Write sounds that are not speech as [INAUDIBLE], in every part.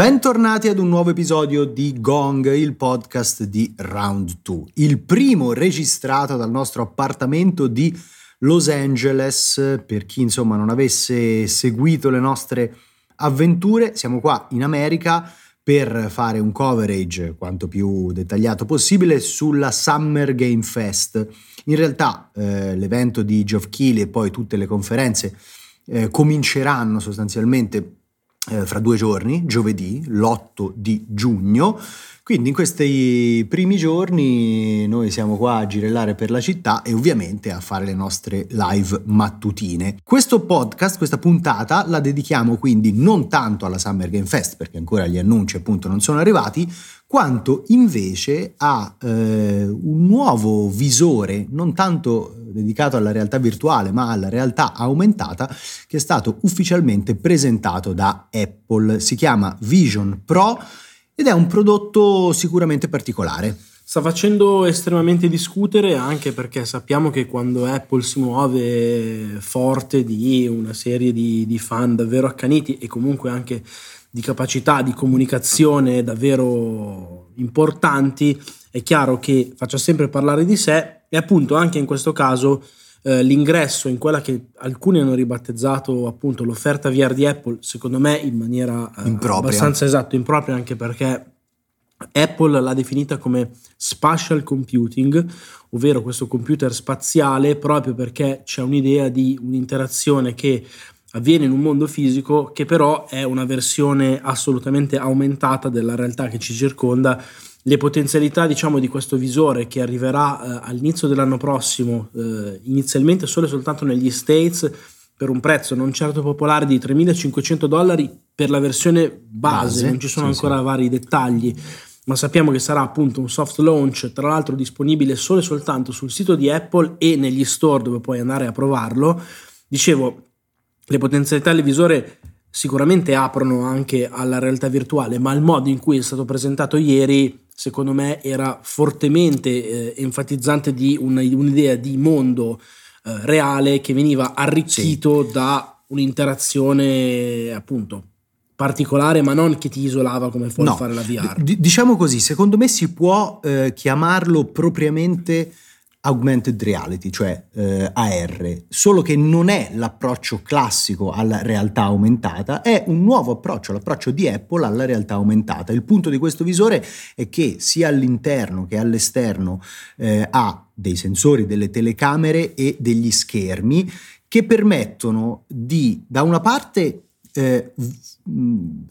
Bentornati ad un nuovo episodio di Gong, il podcast di Round 2, il primo registrato dal nostro appartamento di Los Angeles. Per chi insomma non avesse seguito le nostre avventure, siamo qua in America per fare un coverage quanto più dettagliato possibile sulla Summer Game Fest. In realtà eh, l'evento di Geoff Keighley e poi tutte le conferenze eh, cominceranno sostanzialmente eh, fra due giorni, giovedì, l'8 di giugno. Quindi in questi primi giorni noi siamo qua a girellare per la città e ovviamente a fare le nostre live mattutine. Questo podcast, questa puntata la dedichiamo quindi non tanto alla Summer Game Fest perché ancora gli annunci appunto non sono arrivati, quanto invece a eh, un nuovo visore, non tanto dedicato alla realtà virtuale ma alla realtà aumentata, che è stato ufficialmente presentato da Apple. Si chiama Vision Pro ed è un prodotto sicuramente particolare. Sta facendo estremamente discutere anche perché sappiamo che quando Apple si muove forte di una serie di, di fan davvero accaniti e comunque anche di capacità di comunicazione davvero importanti, è chiaro che faccia sempre parlare di sé e appunto anche in questo caso eh, l'ingresso in quella che alcuni hanno ribattezzato appunto l'offerta VR di Apple, secondo me in maniera eh, abbastanza esatto, impropria anche perché Apple l'ha definita come spatial computing, ovvero questo computer spaziale proprio perché c'è un'idea di un'interazione che avviene in un mondo fisico che però è una versione assolutamente aumentata della realtà che ci circonda. Le potenzialità diciamo di questo visore che arriverà eh, all'inizio dell'anno prossimo, eh, inizialmente solo e soltanto negli States, per un prezzo non certo popolare di 3.500 dollari per la versione base, base non ci sono sì, ancora sì. vari dettagli, ma sappiamo che sarà appunto un soft launch, tra l'altro disponibile solo e soltanto sul sito di Apple e negli store dove puoi andare a provarlo. Dicevo, le potenzialità del visore sicuramente aprono anche alla realtà virtuale, ma il modo in cui è stato presentato ieri, secondo me, era fortemente eh, enfatizzante di una, un'idea di mondo eh, reale che veniva arricchito sì. da un'interazione appunto particolare, ma non che ti isolava come può no, fare la VR. D- diciamo così, secondo me si può eh, chiamarlo propriamente augmented reality, cioè eh, AR, solo che non è l'approccio classico alla realtà aumentata, è un nuovo approccio, l'approccio di Apple alla realtà aumentata. Il punto di questo visore è che sia all'interno che all'esterno eh, ha dei sensori, delle telecamere e degli schermi che permettono di, da una parte, eh,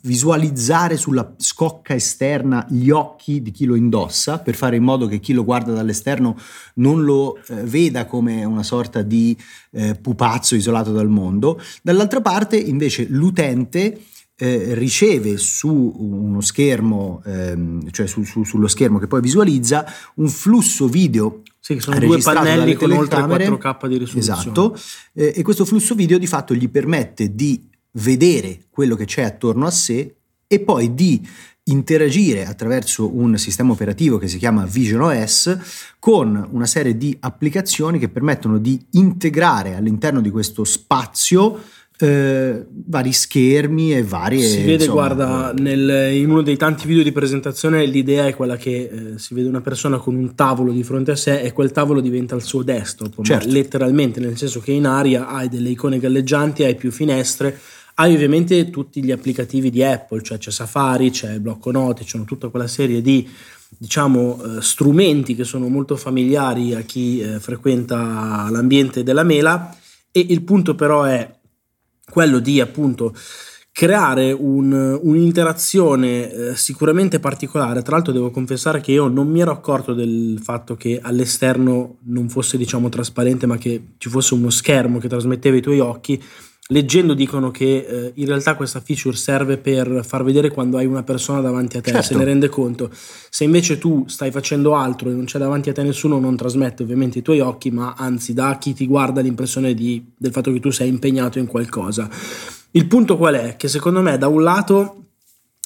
visualizzare sulla scocca esterna gli occhi di chi lo indossa per fare in modo che chi lo guarda dall'esterno non lo eh, veda come una sorta di eh, pupazzo isolato dal mondo. Dall'altra parte invece l'utente eh, riceve su uno schermo, ehm, cioè su, su, sullo schermo che poi visualizza, un flusso video sì, sono due pannelli con oltre 4K di risoluzione. Esatto, eh, e questo flusso video di fatto gli permette di vedere quello che c'è attorno a sé e poi di interagire attraverso un sistema operativo che si chiama Vision OS con una serie di applicazioni che permettono di integrare all'interno di questo spazio eh, vari schermi e varie si vede insomma, guarda nel, in uno dei tanti video di presentazione l'idea è quella che eh, si vede una persona con un tavolo di fronte a sé e quel tavolo diventa il suo desktop certo. letteralmente nel senso che in aria hai delle icone galleggianti hai più finestre hai ovviamente tutti gli applicativi di Apple, cioè c'è Safari, c'è il blocco note, c'è tutta quella serie di diciamo, eh, strumenti che sono molto familiari a chi eh, frequenta l'ambiente della mela e il punto però è quello di appunto creare un, un'interazione eh, sicuramente particolare. Tra l'altro devo confessare che io non mi ero accorto del fatto che all'esterno non fosse diciamo trasparente ma che ci fosse uno schermo che trasmetteva i tuoi occhi leggendo dicono che eh, in realtà questa feature serve per far vedere quando hai una persona davanti a te, certo. se ne rende conto. Se invece tu stai facendo altro e non c'è davanti a te nessuno, non trasmette ovviamente i tuoi occhi, ma anzi dà a chi ti guarda l'impressione di, del fatto che tu sei impegnato in qualcosa. Il punto qual è? Che secondo me da un lato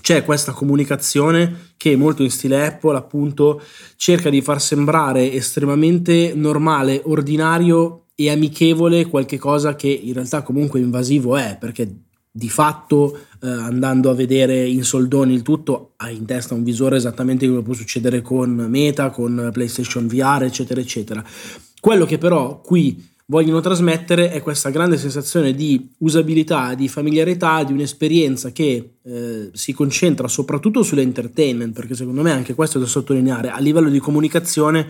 c'è questa comunicazione che molto in stile Apple appunto cerca di far sembrare estremamente normale, ordinario e amichevole qualche cosa che in realtà comunque invasivo è, perché di fatto eh, andando a vedere in soldoni il tutto hai in testa un visore esattamente come può succedere con Meta, con PlayStation VR, eccetera, eccetera. Quello che però qui vogliono trasmettere è questa grande sensazione di usabilità, di familiarità, di un'esperienza che eh, si concentra soprattutto sull'entertainment, perché secondo me anche questo è da sottolineare, a livello di comunicazione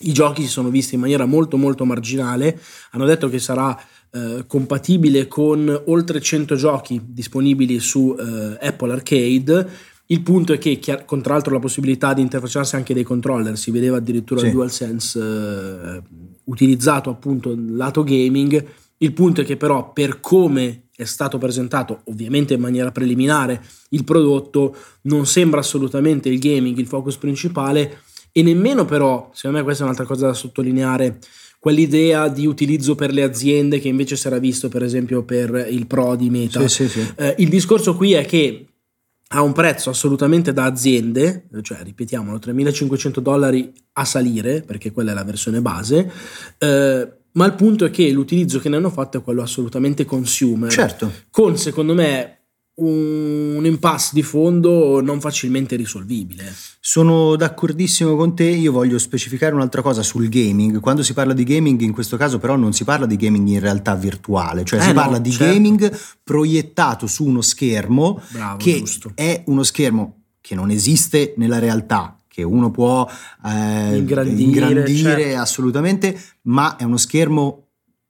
i giochi si sono visti in maniera molto molto marginale, hanno detto che sarà eh, compatibile con oltre 100 giochi disponibili su eh, Apple Arcade. Il punto è che, con tra l'altro la possibilità di interfacciarsi anche dei controller, si vedeva addirittura sì. il DualSense eh, utilizzato appunto lato gaming. Il punto è che però per come è stato presentato, ovviamente in maniera preliminare, il prodotto non sembra assolutamente il gaming il focus principale e nemmeno però, secondo me questa è un'altra cosa da sottolineare, quell'idea di utilizzo per le aziende che invece era visto per esempio per il Pro di Meta. Sì, sì, sì. Eh, il discorso qui è che ha un prezzo assolutamente da aziende, cioè ripetiamolo, 3.500 dollari a salire, perché quella è la versione base, eh, ma il punto è che l'utilizzo che ne hanno fatto è quello assolutamente consumer. Certo. Con secondo me un impasse di fondo non facilmente risolvibile. Sono d'accordissimo con te, io voglio specificare un'altra cosa sul gaming. Quando si parla di gaming, in questo caso però non si parla di gaming in realtà virtuale, cioè eh si no, parla di certo. gaming proiettato su uno schermo Bravo, che giusto. è uno schermo che non esiste nella realtà, che uno può eh, ingrandire, ingrandire certo. assolutamente, ma è uno schermo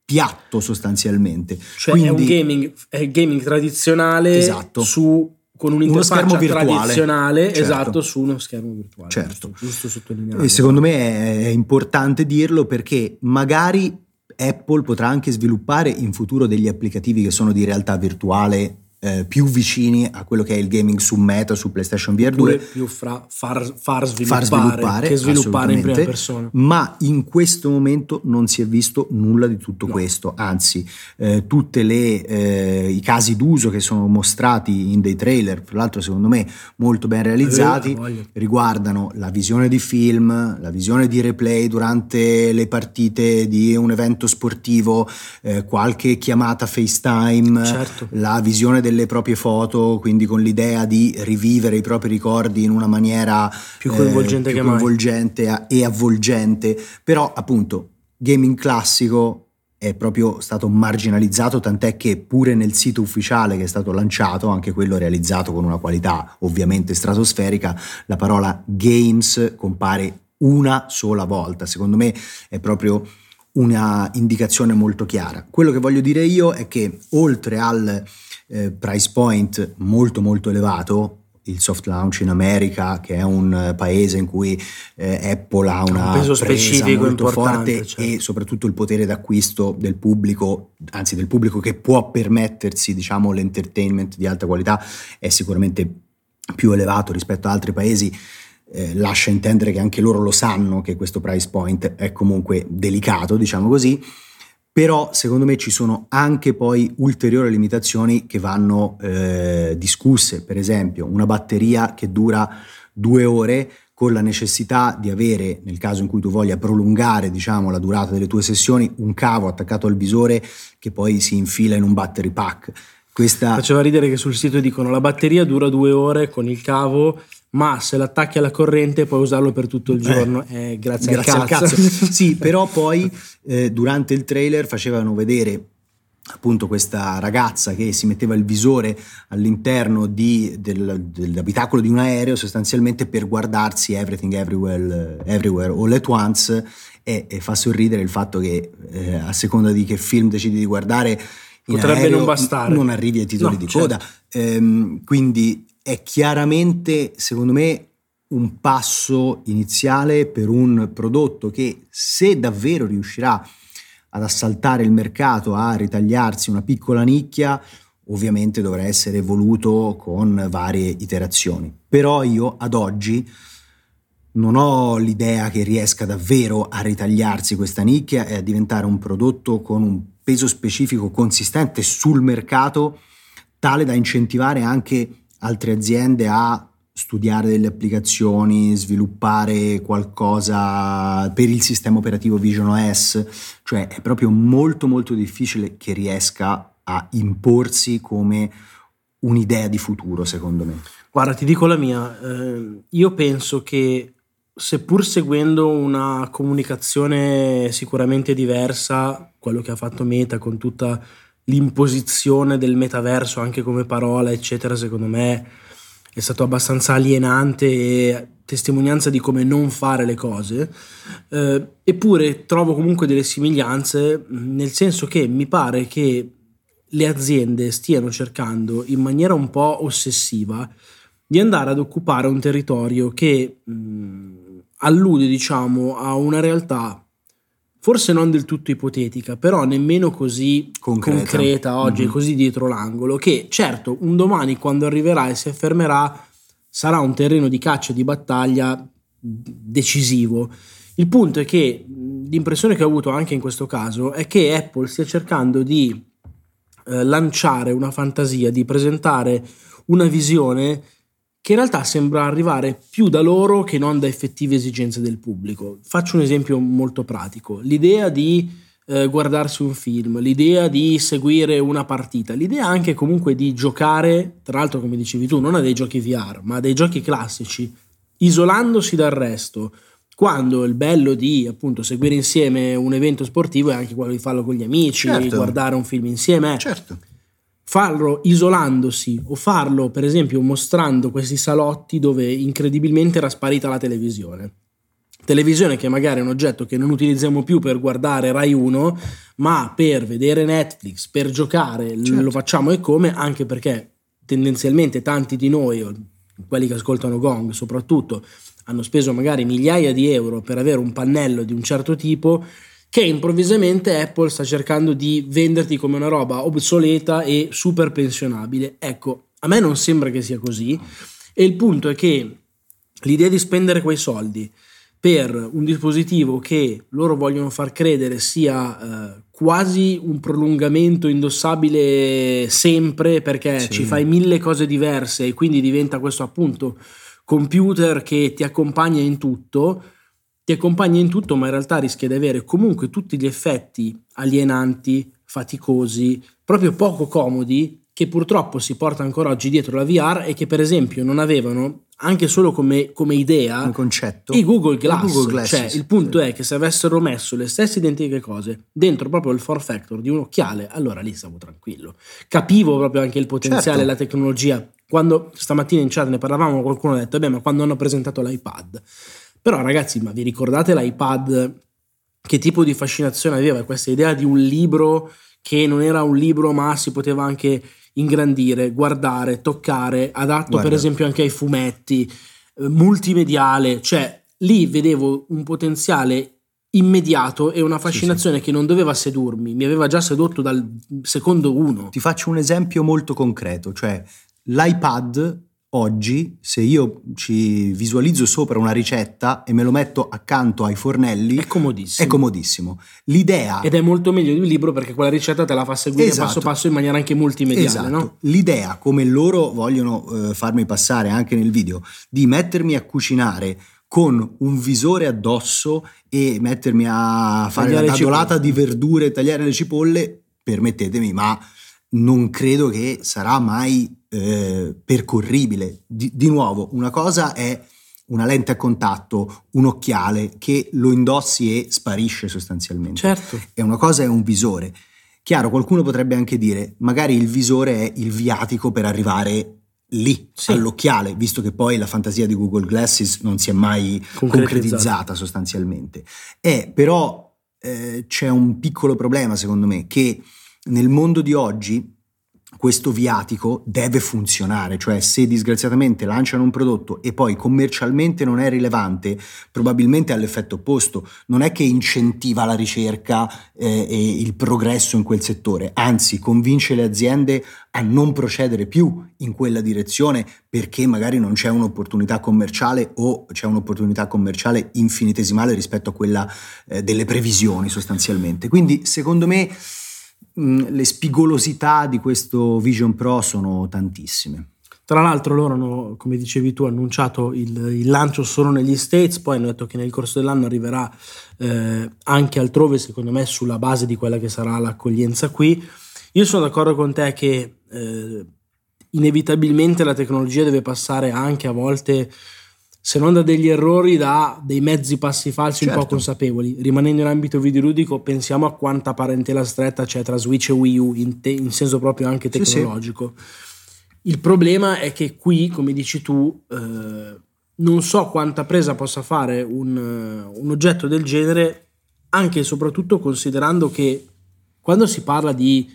piatto sostanzialmente. Cioè Quindi, è un gaming, è gaming tradizionale esatto. su con virtuale tradizionale certo. esatto su uno schermo virtuale certo giusto, giusto e secondo me è importante dirlo perché magari Apple potrà anche sviluppare in futuro degli applicativi che sono di realtà virtuale eh, più vicini a quello che è il gaming su Meta, su PlayStation VR 2. più fra far, far, sviluppare, far sviluppare che sviluppare in prima persona. Ma in questo momento non si è visto nulla di tutto no. questo, anzi eh, tutti eh, i casi d'uso che sono mostrati in dei trailer, tra l'altro secondo me molto ben realizzati, riguardano la visione di film, la visione di replay durante le partite di un evento sportivo, eh, qualche chiamata FaceTime, certo. la visione delle proprie foto, quindi con l'idea di rivivere i propri ricordi in una maniera più coinvolgente, eh, più coinvolgente e avvolgente, però appunto gaming classico è proprio stato marginalizzato, tant'è che pure nel sito ufficiale che è stato lanciato, anche quello realizzato con una qualità ovviamente stratosferica, la parola games compare una sola volta. Secondo me è proprio una indicazione molto chiara. Quello che voglio dire io è che oltre al eh, price point molto molto elevato, il soft launch in America, che è un paese in cui eh, Apple ha una un peso specifico molto forte certo. e soprattutto il potere d'acquisto del pubblico, anzi del pubblico che può permettersi diciamo, l'entertainment di alta qualità è sicuramente più elevato rispetto ad altri paesi. Eh, lascia intendere che anche loro lo sanno che questo price point è comunque delicato, diciamo così però secondo me ci sono anche poi ulteriori limitazioni che vanno eh, discusse, per esempio una batteria che dura due ore con la necessità di avere, nel caso in cui tu voglia prolungare diciamo, la durata delle tue sessioni, un cavo attaccato al visore che poi si infila in un battery pack. Questa... Faceva ridere che sul sito dicono la batteria dura due ore con il cavo ma se l'attacchi alla corrente puoi usarlo per tutto il giorno, eh, eh, grazie, grazie al cazzo. Al cazzo. [LAUGHS] sì, però poi eh, durante il trailer facevano vedere appunto questa ragazza che si metteva il visore all'interno di, del, dell'abitacolo di un aereo sostanzialmente per guardarsi Everything Everywhere, everywhere All at Once e, e, fa sorridere il fatto che eh, a seconda di che film decidi di guardare potrebbe aereo, non bastare non arrivi ai titoli no, di certo. coda ehm, quindi è chiaramente, secondo me, un passo iniziale per un prodotto che se davvero riuscirà ad assaltare il mercato, a ritagliarsi una piccola nicchia, ovviamente dovrà essere evoluto con varie iterazioni. Però io ad oggi non ho l'idea che riesca davvero a ritagliarsi questa nicchia e a diventare un prodotto con un peso specifico consistente sul mercato, tale da incentivare anche altre aziende a studiare delle applicazioni, sviluppare qualcosa per il sistema operativo Vision OS, cioè è proprio molto molto difficile che riesca a imporsi come un'idea di futuro, secondo me. Guarda, ti dico la mia, eh, io penso che seppur seguendo una comunicazione sicuramente diversa, quello che ha fatto Meta con tutta l'imposizione del metaverso anche come parola, eccetera, secondo me è stato abbastanza alienante e testimonianza di come non fare le cose, eh, eppure trovo comunque delle somiglianze nel senso che mi pare che le aziende stiano cercando in maniera un po' ossessiva di andare ad occupare un territorio che mh, allude diciamo a una realtà forse non del tutto ipotetica, però nemmeno così concreta, concreta oggi, mm-hmm. così dietro l'angolo, che certo un domani quando arriverà e si affermerà sarà un terreno di caccia e di battaglia decisivo. Il punto è che l'impressione che ho avuto anche in questo caso è che Apple stia cercando di eh, lanciare una fantasia, di presentare una visione che in realtà sembra arrivare più da loro che non da effettive esigenze del pubblico. Faccio un esempio molto pratico. L'idea di eh, guardarsi un film, l'idea di seguire una partita, l'idea anche comunque di giocare, tra l'altro come dicevi tu, non a dei giochi VR, ma a dei giochi classici, isolandosi dal resto, quando il bello di appunto seguire insieme un evento sportivo è anche quello di farlo con gli amici, certo. guardare un film insieme. Certo farlo isolandosi o farlo per esempio mostrando questi salotti dove incredibilmente era sparita la televisione. Televisione che magari è un oggetto che non utilizziamo più per guardare Rai 1, ma per vedere Netflix, per giocare, certo. lo facciamo e come, anche perché tendenzialmente tanti di noi, quelli che ascoltano Gong soprattutto, hanno speso magari migliaia di euro per avere un pannello di un certo tipo che improvvisamente Apple sta cercando di venderti come una roba obsoleta e super pensionabile. Ecco, a me non sembra che sia così e il punto è che l'idea di spendere quei soldi per un dispositivo che loro vogliono far credere sia eh, quasi un prolungamento indossabile sempre perché sì. ci fai mille cose diverse e quindi diventa questo appunto computer che ti accompagna in tutto ti accompagna in tutto, ma in realtà rischia di avere comunque tutti gli effetti alienanti, faticosi, proprio poco comodi, che purtroppo si porta ancora oggi dietro la VR e che per esempio non avevano anche solo come, come idea un concetto i Google Glass. Google Glass cioè, il punto sì. è che se avessero messo le stesse identiche cose dentro proprio il form factor di un occhiale, allora lì stavo tranquillo. Capivo proprio anche il potenziale, certo. la tecnologia. Quando stamattina in chat ne parlavamo, qualcuno ha detto: Beh, ma quando hanno presentato l'iPad però ragazzi, ma vi ricordate l'iPad? Che tipo di fascinazione aveva questa idea di un libro che non era un libro ma si poteva anche ingrandire, guardare, toccare, adatto Guarda. per esempio anche ai fumetti, eh, multimediale, cioè lì vedevo un potenziale immediato e una fascinazione sì, sì. che non doveva sedurmi, mi aveva già sedotto dal secondo uno. Ti faccio un esempio molto concreto, cioè l'iPad oggi, se io ci visualizzo sopra una ricetta e me lo metto accanto ai fornelli, è comodissimo. È comodissimo. L'idea... Ed è molto meglio di un libro perché quella ricetta te la fa seguire esatto. passo passo in maniera anche multimediale. Esatto. No? L'idea, come loro vogliono eh, farmi passare anche nel video, di mettermi a cucinare con un visore addosso e mettermi a fare tagliare la tadolata di verdure, tagliare le cipolle, permettetemi, ma non credo che sarà mai eh, percorribile. Di, di nuovo, una cosa è una lente a contatto, un occhiale che lo indossi e sparisce sostanzialmente. Certo. E una cosa è un visore. Chiaro, qualcuno potrebbe anche dire, magari il visore è il viatico per arrivare lì, sì. all'occhiale, visto che poi la fantasia di Google Glasses non si è mai concretizzata, sostanzialmente. È però eh, c'è un piccolo problema, secondo me, che nel mondo di oggi questo viatico deve funzionare, cioè se disgraziatamente lanciano un prodotto e poi commercialmente non è rilevante, probabilmente ha l'effetto opposto, non è che incentiva la ricerca eh, e il progresso in quel settore, anzi convince le aziende a non procedere più in quella direzione perché magari non c'è un'opportunità commerciale o c'è un'opportunità commerciale infinitesimale rispetto a quella eh, delle previsioni sostanzialmente. Quindi secondo me le spigolosità di questo Vision Pro sono tantissime. Tra l'altro loro hanno, come dicevi tu, annunciato il, il, lancio solo negli States, poi hanno detto che nel corso dell'anno arriverà eh, anche altrove, secondo me sulla base di quella che sarà l'accoglienza qui. Io sono d'accordo con te che eh, inevitabilmente la tecnologia deve passare anche a volte, se non da degli errori, da dei mezzi passi falsi certo. un po' certo. consapevoli. Rimanendo in ambito videoludico, pensiamo a quanta parentela stretta c'è tra Switch e Wii U, in, te- in senso proprio anche tecnologico. Sì, sì. Il problema è che qui, come dici tu, eh, non so quanta presa possa fare un, un oggetto del genere, anche e soprattutto considerando che quando si parla di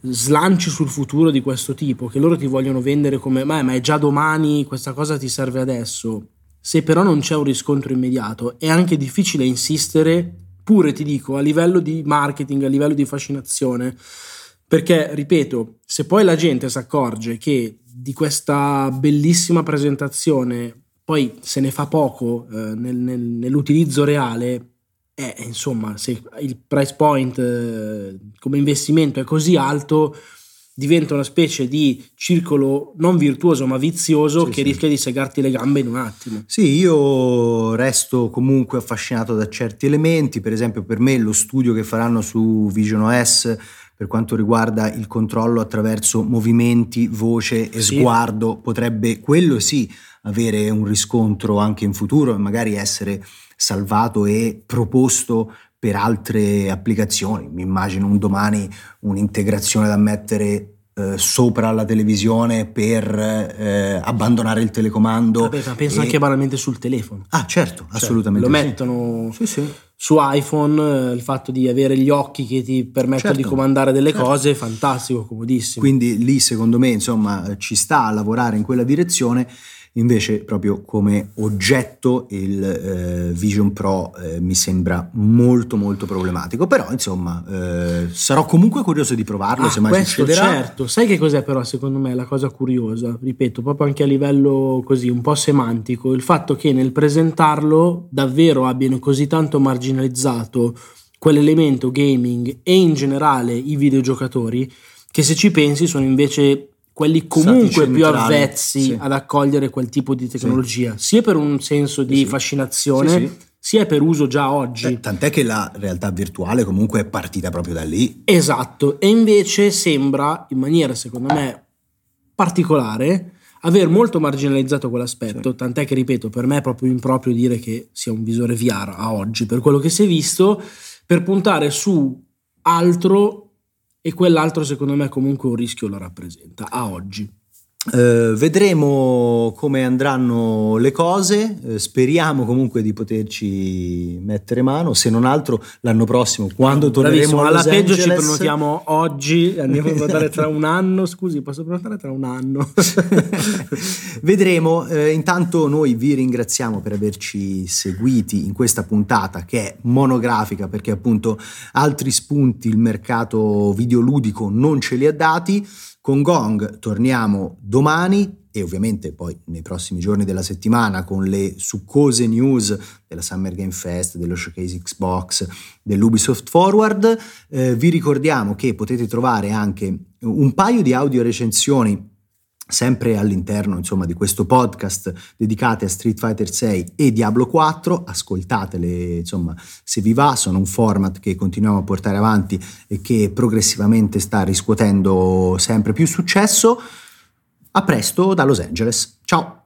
slanci sul futuro di questo tipo, che loro ti vogliono vendere come ma, è già domani, questa cosa ti serve adesso. Se però non c'è un riscontro immediato, è anche difficile insistere, pure ti dico, a livello di marketing, a livello di fascinazione, perché, ripeto, se poi la gente si accorge che di questa bellissima presentazione poi se ne fa poco eh, nel, nel, nell'utilizzo reale, eh, insomma, se il price point eh, come investimento è così alto, diventa una specie di circolo non virtuoso ma vizioso sì, che sì. rischia di segarti le gambe in un attimo. Sì, io resto comunque affascinato da certi elementi, per esempio per me lo studio che faranno su Vision OS per quanto riguarda il controllo attraverso movimenti, voce e sì. sguardo potrebbe quello sì avere un riscontro anche in futuro e magari essere salvato e proposto per altre applicazioni. Mi immagino un domani un'integrazione da mettere eh, sopra la televisione per eh, abbandonare il telecomando. Vabbè, ma penso e... anche banalmente sul telefono. Ah, certo, cioè, assolutamente. Lo mettono sì, sì. Su iPhone, eh, il fatto di avere gli occhi che ti permettono certo, di comandare delle certo. cose, fantastico, comodissimo. Quindi lì secondo me, insomma, ci sta a lavorare in quella direzione Invece proprio come oggetto il eh, Vision Pro eh, mi sembra molto molto problematico, però insomma eh, sarò comunque curioso di provarlo ah, se mai succederà. Certo, sai che cos'è però secondo me la cosa curiosa, ripeto, proprio anche a livello così un po' semantico, il fatto che nel presentarlo davvero abbiano così tanto marginalizzato quell'elemento gaming e in generale i videogiocatori che se ci pensi sono invece quelli comunque più avvezzi sì. ad accogliere quel tipo di tecnologia, sì. sia per un senso di sì. fascinazione, sia per uso già oggi. Eh, tant'è che la realtà virtuale comunque è partita proprio da lì. Esatto, e invece sembra, in maniera secondo me particolare, aver molto marginalizzato quell'aspetto, tant'è che ripeto, per me è proprio improprio dire che sia un visore VR a oggi, per quello che si è visto, per puntare su altro e quell'altro secondo me comunque un rischio lo rappresenta a oggi. Uh, vedremo come andranno le cose, uh, speriamo comunque di poterci mettere mano, se non altro l'anno prossimo quando torneremo alla peggio ci prenotiamo oggi, andiamo a prenotare tra un [LAUGHS] anno, scusi posso prenotare tra un anno? [LAUGHS] vedremo, uh, intanto noi vi ringraziamo per averci seguiti in questa puntata che è monografica perché appunto altri spunti il mercato videoludico non ce li ha dati. Con Gong torniamo domani e ovviamente poi nei prossimi giorni della settimana con le succose news della Summer Game Fest, dello Showcase Xbox, dell'Ubisoft Forward. Eh, vi ricordiamo che potete trovare anche un paio di audio recensioni sempre all'interno insomma, di questo podcast dedicate a Street Fighter 6 e Diablo 4, ascoltatele insomma se vi va, sono un format che continuiamo a portare avanti e che progressivamente sta riscuotendo sempre più successo. A presto da Los Angeles, ciao!